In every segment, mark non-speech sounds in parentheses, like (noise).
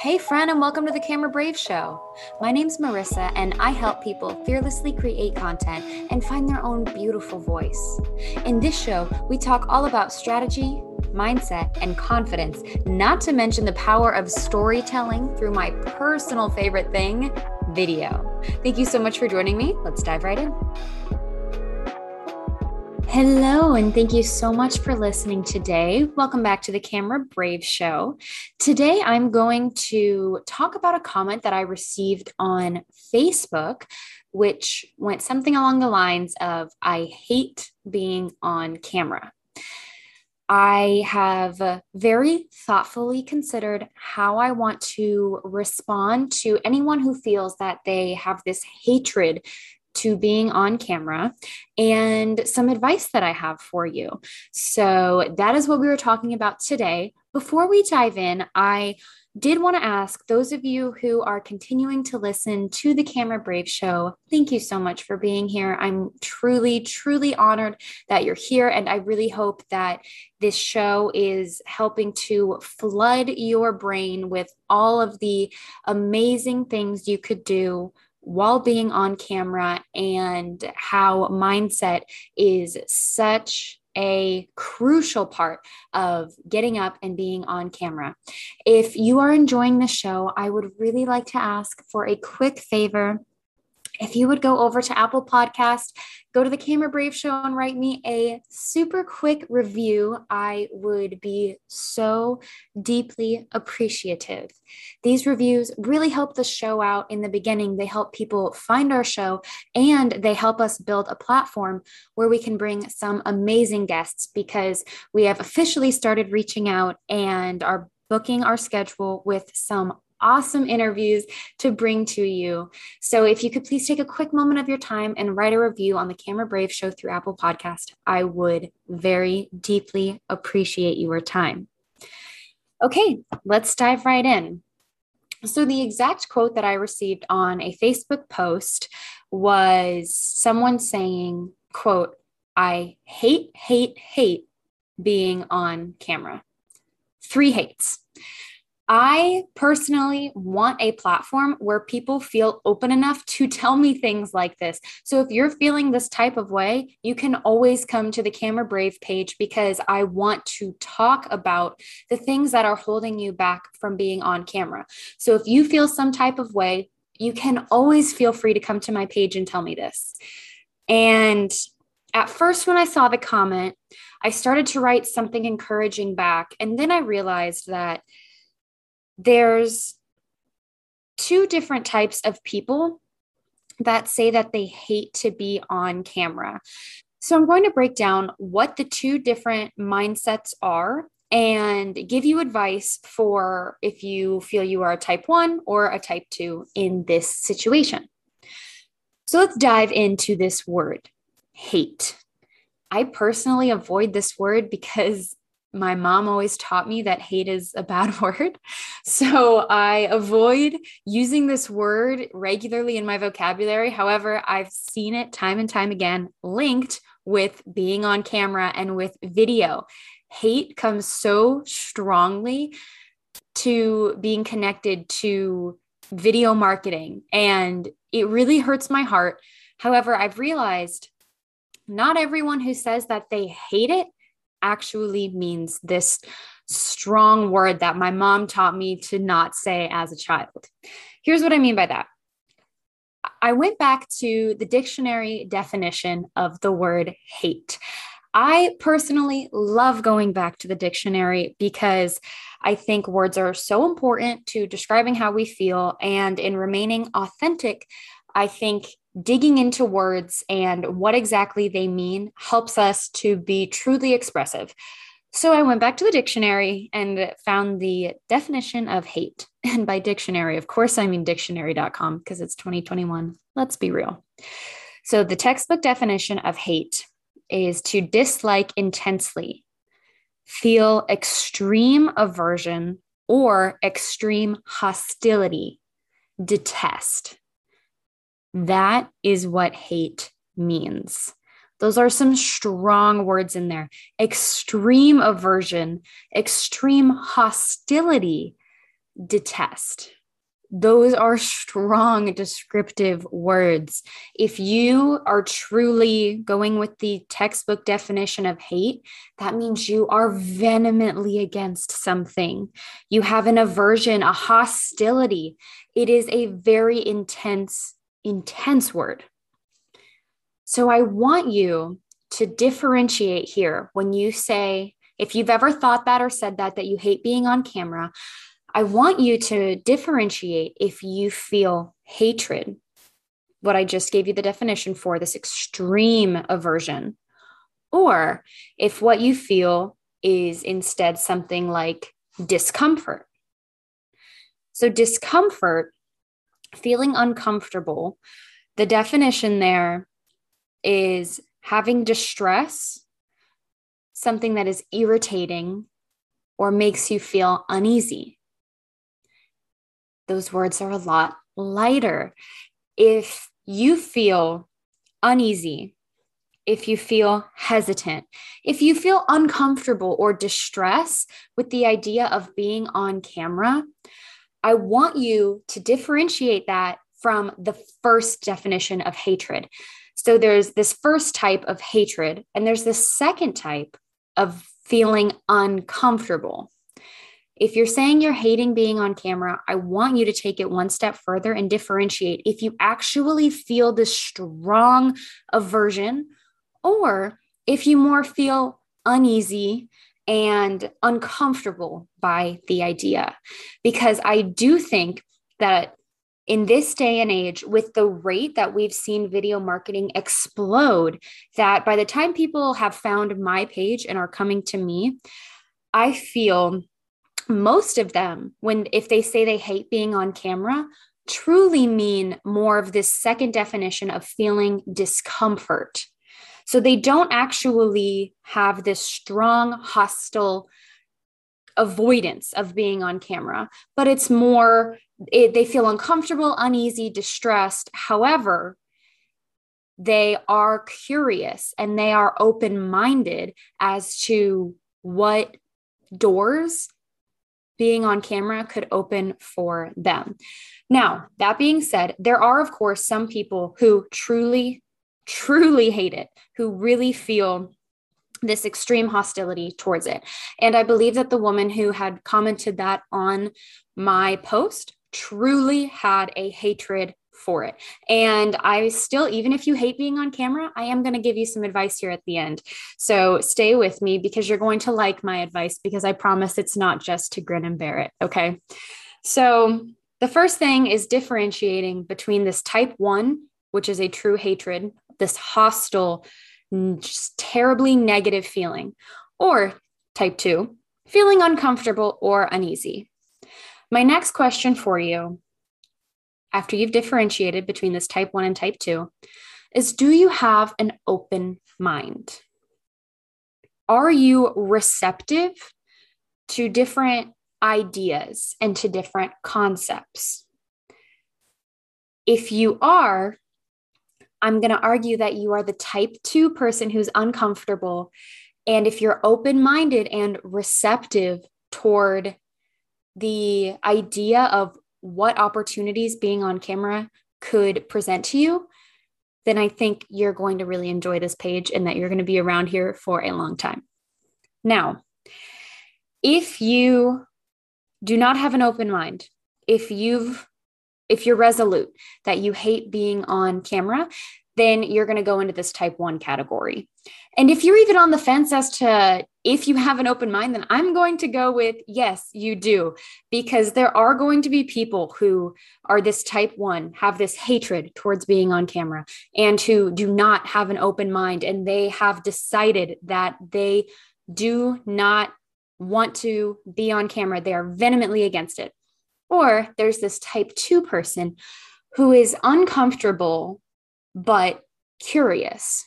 Hey, friend, and welcome to the Camera Brave Show. My name's Marissa, and I help people fearlessly create content and find their own beautiful voice. In this show, we talk all about strategy, mindset, and confidence, not to mention the power of storytelling through my personal favorite thing, video. Thank you so much for joining me. Let's dive right in. Hello, and thank you so much for listening today. Welcome back to the Camera Brave Show. Today, I'm going to talk about a comment that I received on Facebook, which went something along the lines of I hate being on camera. I have very thoughtfully considered how I want to respond to anyone who feels that they have this hatred to being on camera and some advice that I have for you. So, that is what we were talking about today. Before we dive in, I did want to ask those of you who are continuing to listen to the Camera Brave show, thank you so much for being here. I'm truly, truly honored that you're here. And I really hope that this show is helping to flood your brain with all of the amazing things you could do while being on camera and how mindset is such a crucial part of getting up and being on camera. If you are enjoying the show, I would really like to ask for a quick favor if you would go over to Apple Podcast, go to the Camera Brave Show and write me a super quick review, I would be so deeply appreciative. These reviews really help the show out in the beginning. They help people find our show and they help us build a platform where we can bring some amazing guests because we have officially started reaching out and are booking our schedule with some awesome interviews to bring to you. So if you could please take a quick moment of your time and write a review on the Camera Brave show through Apple Podcast, I would very deeply appreciate your time. Okay, let's dive right in. So the exact quote that I received on a Facebook post was someone saying, quote, I hate, hate, hate being on camera. Three hates. I personally want a platform where people feel open enough to tell me things like this. So if you're feeling this type of way, you can always come to the Camera Brave page because I want to talk about the things that are holding you back from being on camera. So if you feel some type of way, you can always feel free to come to my page and tell me this. And at first, when I saw the comment, I started to write something encouraging back. And then I realized that there's two different types of people that say that they hate to be on camera. So I'm going to break down what the two different mindsets are and give you advice for if you feel you are a type 1 or a type 2 in this situation. So let's dive into this word hate. I personally avoid this word because my mom always taught me that hate is a bad (laughs) word. So I avoid using this word regularly in my vocabulary. However, I've seen it time and time again linked with being on camera and with video. Hate comes so strongly to being connected to video marketing, and it really hurts my heart. However, I've realized not everyone who says that they hate it actually means this strong word that my mom taught me to not say as a child. Here's what I mean by that. I went back to the dictionary definition of the word hate. I personally love going back to the dictionary because I think words are so important to describing how we feel and in remaining authentic. I think digging into words and what exactly they mean helps us to be truly expressive. So I went back to the dictionary and found the definition of hate. (laughs) And by dictionary, of course, I mean dictionary.com because it's 2021. Let's be real. So the textbook definition of hate is to dislike intensely, feel extreme aversion or extreme hostility, detest. That is what hate means. Those are some strong words in there extreme aversion, extreme hostility, detest. Those are strong descriptive words. If you are truly going with the textbook definition of hate, that means you are vehemently against something. You have an aversion, a hostility. It is a very intense, intense word. So I want you to differentiate here when you say, if you've ever thought that or said that, that you hate being on camera, I want you to differentiate if you feel hatred, what I just gave you the definition for, this extreme aversion, or if what you feel is instead something like discomfort. So, discomfort, feeling uncomfortable, the definition there is having distress, something that is irritating or makes you feel uneasy those words are a lot lighter. If you feel uneasy, if you feel hesitant, if you feel uncomfortable or distress with the idea of being on camera, I want you to differentiate that from the first definition of hatred. So there's this first type of hatred, and there's this second type of feeling uncomfortable if you're saying you're hating being on camera, I want you to take it one step further and differentiate if you actually feel this strong aversion or if you more feel uneasy and uncomfortable by the idea. Because I do think that in this day and age, with the rate that we've seen video marketing explode, that by the time people have found my page and are coming to me, I feel most of them when if they say they hate being on camera truly mean more of this second definition of feeling discomfort so they don't actually have this strong hostile avoidance of being on camera but it's more it, they feel uncomfortable uneasy distressed however they are curious and they are open minded as to what doors being on camera could open for them. Now, that being said, there are, of course, some people who truly, truly hate it, who really feel this extreme hostility towards it. And I believe that the woman who had commented that on my post truly had a hatred for it. And I still, even if you hate being on camera, I am going to give you some advice here at the end. So stay with me because you're going to like my advice because I promise it's not just to grin and bear it. Okay. So the first thing is differentiating between this type one, which is a true hatred, this hostile, just terribly negative feeling, or type two, feeling uncomfortable or uneasy. My next question for you after you've differentiated between this type 1 and type 2 is do you have an open mind? Are you receptive to different ideas and to different concepts? If you are, I'm going to argue that you are the type 2 person who's uncomfortable. And if you're open minded and receptive toward the idea of what opportunities being on camera could present to you, then I think you're going to really enjoy this page and that you're going to be around here for a long time. Now, if you do not have an open mind, if you've if you're resolute that you hate being on camera, then you're going to go into this type 1 category. And if you're even on the fence as to if you have an open mind, then I'm going to go with yes, you do, because there are going to be people who are this type one, have this hatred towards being on camera, and who do not have an open mind. And they have decided that they do not want to be on camera. They are vehemently against it. Or there's this type two person who is uncomfortable, but curious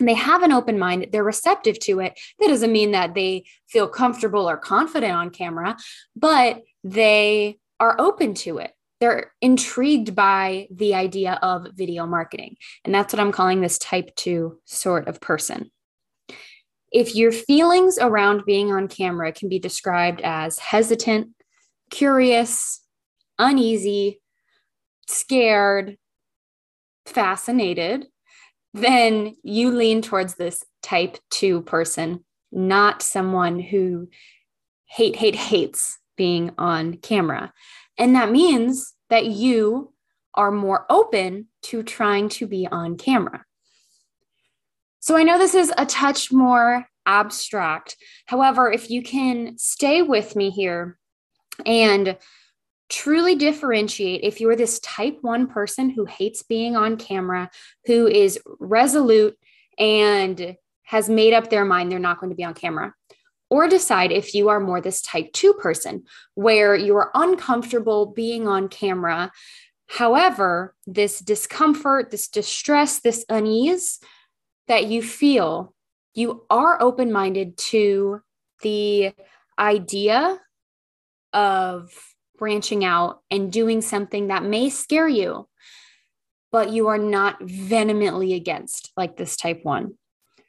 and they have an open mind, they're receptive to it. That doesn't mean that they feel comfortable or confident on camera, but they are open to it. They're intrigued by the idea of video marketing. And that's what I'm calling this type two sort of person. If your feelings around being on camera can be described as hesitant, curious, uneasy, scared, fascinated, then you lean towards this type two person, not someone who hate, hate, hates being on camera. And that means that you are more open to trying to be on camera. So I know this is a touch more abstract. However, if you can stay with me here and truly differentiate if you're this type one person who hates being on camera, who is resolute and has made up their mind they're not going to be on camera, or decide if you are more this type two person where you are uncomfortable being on camera. However, this discomfort, this distress, this unease that you feel, you are open minded to the idea of branching out and doing something that may scare you, but you are not vehemently against, like this type one.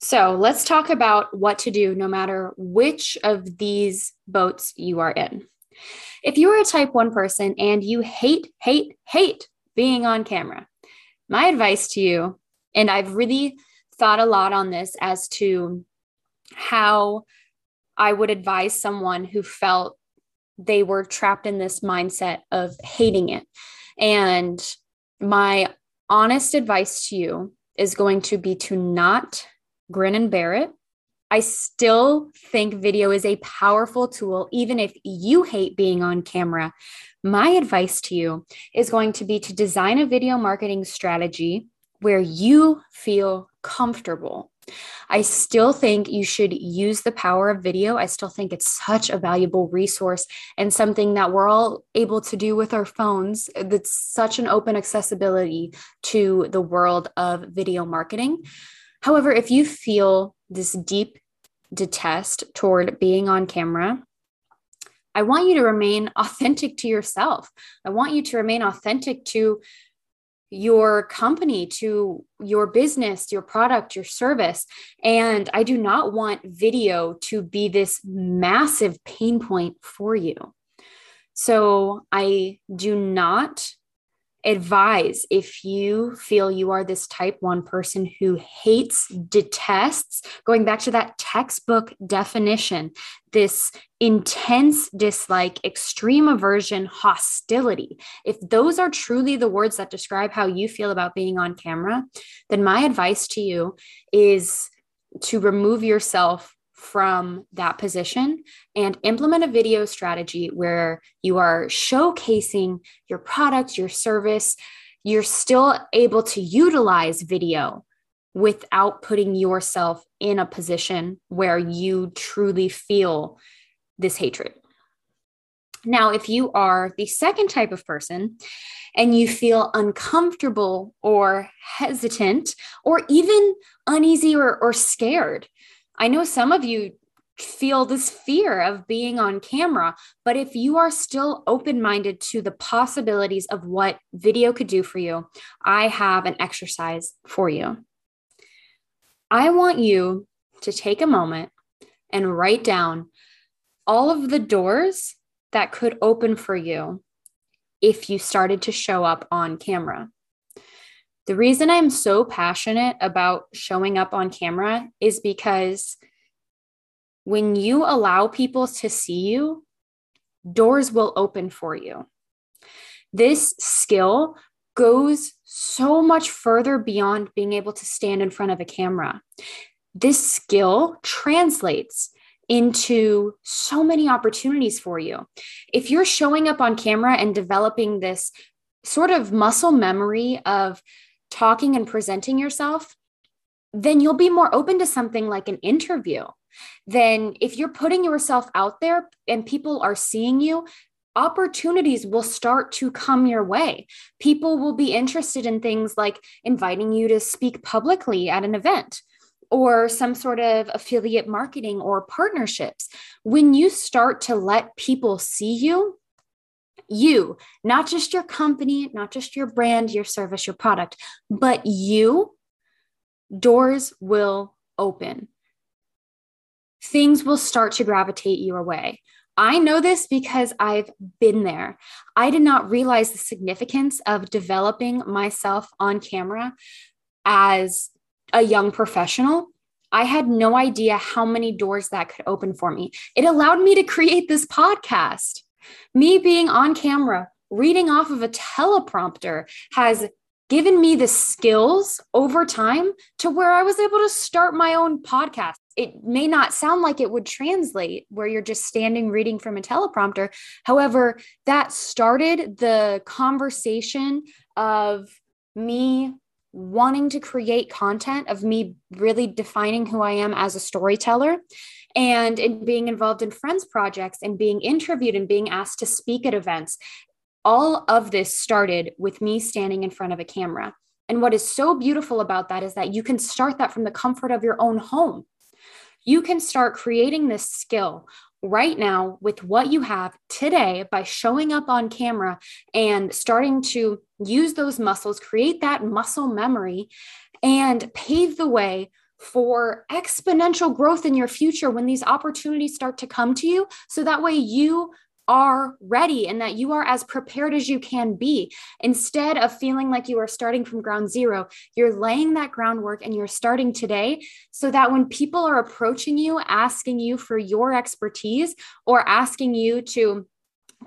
So let's talk about what to do no matter which of these boats you are in. If you are a type one person and you hate, hate, hate being on camera, my advice to you, and I've really thought a lot on this as to how I would advise someone who felt they were trapped in this mindset of hating it. And my honest advice to you is going to be to not grin and bear it. I still think video is a powerful tool, even if you hate being on camera. My advice to you is going to be to design a video marketing strategy where you feel comfortable. I still think you should use the power of video. I still think it's such a valuable resource and something that we're all able to do with our phones. That's such an open accessibility to the world of video marketing. However, if you feel this deep detest toward being on camera, I want you to remain (laughs) authentic to yourself. I want you to remain authentic to your company, to your business, your product, your service. And I do not want video to be this massive pain point for you. So I do not advise if you feel you are this type 1 person who hates, detests, going back to that textbook definition, this intense dislike, extreme aversion, hostility. If those are truly the words that describe how you feel about being on camera, then my advice to you is to remove yourself from that position and implement a video strategy where you are showcasing your product, your service. You're still able to utilize video without putting yourself in a position where you truly feel this hatred. Now, if you are the second type of person and you feel uncomfortable or hesitant or even uneasy or, or scared I know some of you feel this fear of being on camera, but if you are still open minded to the possibilities of what video could do for you, I have an exercise for you. I want you to take a moment and write down all of the doors that could open for you if you started to show up on camera. The reason I'm so passionate about showing up on camera is because when you allow people to see you, doors will open for you. This skill goes so much further beyond being able to stand in front of a camera. This skill translates into so many opportunities for you. If you're showing up on camera and developing this sort of muscle memory of talking and presenting yourself, then you'll be more open to something like an interview. Then, if you're putting yourself out there and people are seeing you, opportunities will start to come your way. People will be interested in things like inviting you to speak publicly at an event or some sort of affiliate marketing or partnerships. When you start to let people see you, you, not just your company, not just your brand, your service, your product, but you, doors will open. things will start to gravitate your way. I know this because I've been there. I did not realize the significance of developing myself on camera as a young professional. I had no idea how many doors that could open for me. It allowed me to create this podcast. Me being on camera, reading off of a teleprompter has given me the skills over time to where I was able to start my own podcast. It may not sound like it would translate where you're just standing reading from a teleprompter. However, that started the conversation of me wanting to create content, of me really defining who I am as a storyteller and in being involved in friends projects and being interviewed and being asked to speak at events all of this started with me standing in front of a camera. And what is so beautiful about that is that you can start that from the comfort of your own home. You can start creating this skill right now with what you have today by showing up on camera and starting to use those muscles, create that muscle memory, and pave the way for exponential growth in your future when these opportunities start to come to you. So that way you are ready and that you are as prepared as you can be. Instead of feeling like you are starting from ground zero, you're laying that groundwork and you're starting today so that when people are approaching you, asking you for your expertise or asking you to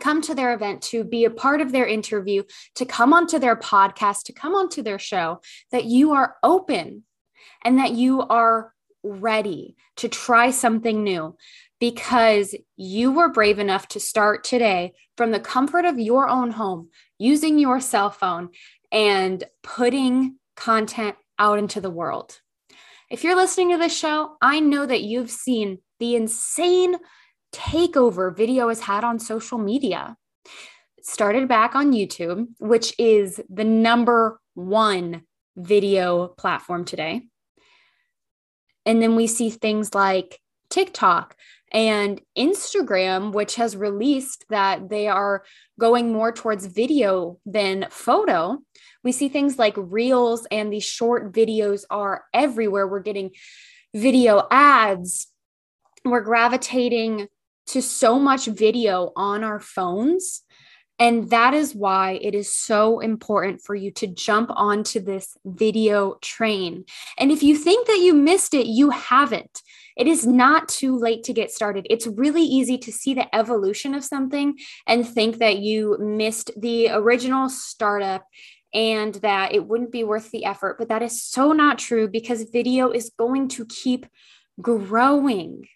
come to their event, to be a part of their interview, to come onto their podcast, to come onto their show, that you are open and that you are ready to try something new because you were brave enough to start today from the comfort of your own home using your cell phone and putting content out into the world. If you're listening to this show, I know that you've seen the insane takeover video has had on social media. It started back on YouTube, which is the number one video platform today. And then we see things like TikTok and Instagram, which has released that they are going more towards video than photo. We see things like reels and these short videos are everywhere. We're getting video ads. We're gravitating to so much video on our phones and that is why it is so important for you to jump onto this video train. And if you think that you missed it, you haven't. It is not too late to get started. It's really easy to see the evolution of something and think that you missed the original startup and that it wouldn't be worth the effort. But that is so not true because video is going to keep growing.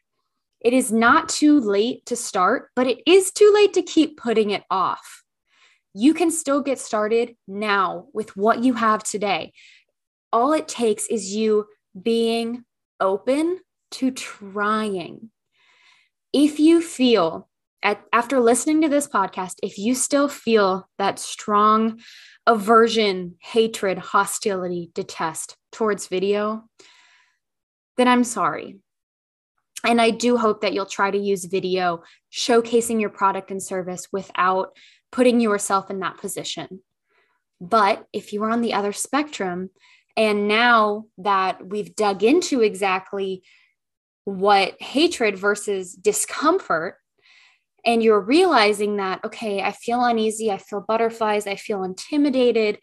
It is not too late to start, but it is too late to keep putting it off. You can still get started now with what you have today. All it takes is you being open to trying. If you feel at, after listening to this podcast, if you still feel that strong aversion, hatred, hostility, detest towards video, then I'm sorry. And I do hope that you'll try to use video showcasing your product and service without putting yourself in that position. But if you are on the other spectrum, and now that we've dug into exactly what hatred versus discomfort, and you're realizing that, okay, I feel uneasy, I feel butterflies, I feel intimidated.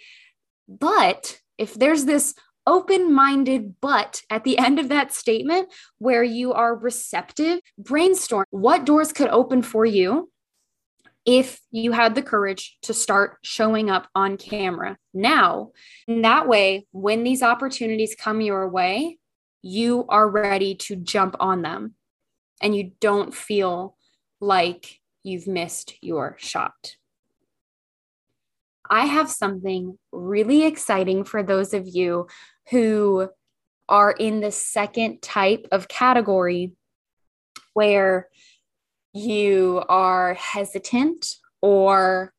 But if there's this open minded but at the end of that statement where you are receptive, brainstorm what doors could open for you if you had the courage to start showing up on camera now. And that way, when these opportunities come your way, you are ready to jump on them and you don't feel like you've missed your shot. I have something really exciting for those of you who are in the second type of category where you are hesitant or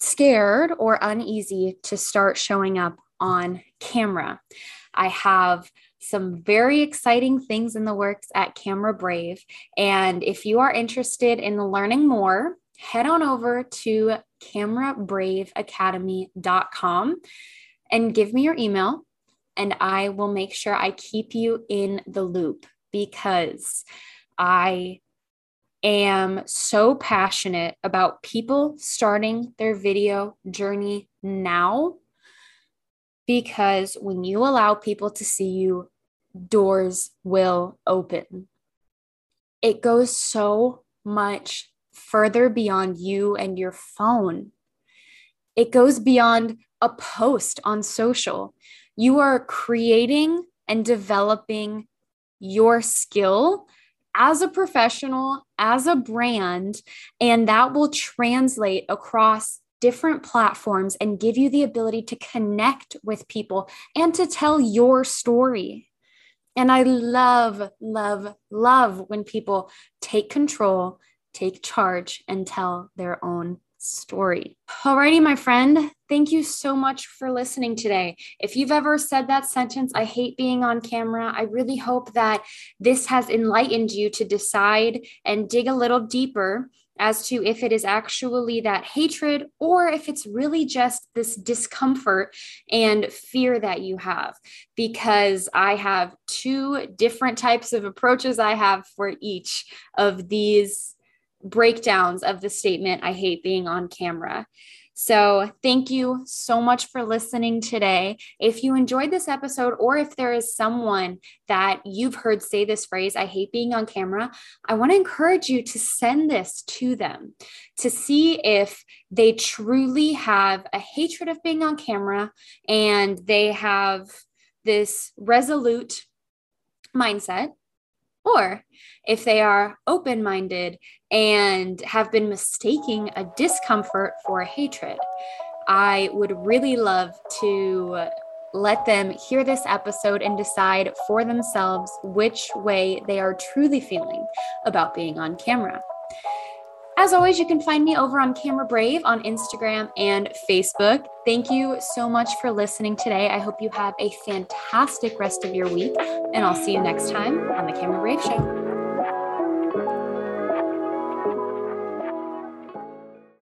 scared or uneasy to start showing up on camera. I have some very exciting things in the works at Camera Brave. And if you are interested in learning more, head on over to camerabraveacademy.com and give me your email and I will make sure I keep you in the loop because I am so passionate about people starting their video journey now because when you allow people to see you, doors will open. It goes so much further beyond you and your phone. It goes beyond a post on social. You are creating and developing your skill as a professional, as a brand, and that will translate across different platforms and give you the ability to connect with people and to tell your story. And I love, love, love when people take control, take charge, and tell their own story. Alrighty, my friend, thank you so much for listening today. If you've ever said that sentence, I hate being on camera, I really hope that this has enlightened you to decide and dig a little deeper as to if it is actually that hatred or if it's really just this discomfort and fear that you have. Because I have two different types of approaches I have for each of these breakdowns of the statement, I hate being on camera. So, thank you so much for listening today. If you enjoyed this episode, or if there is someone that you've heard say this phrase, I hate being on camera, I want to encourage you to send this to them to see if they truly have a hatred of being on camera and they have this resolute mindset or if they are open minded and have been mistaking a discomfort for a hatred. I would really love to let them hear this episode and decide for themselves which way they are truly feeling about being on camera. As always, you can find me over on Camera Brave on Instagram and Facebook. Thank you so much for listening today. I hope you have a fantastic rest of your week, and I'll see you next time on the Camera Brave Show.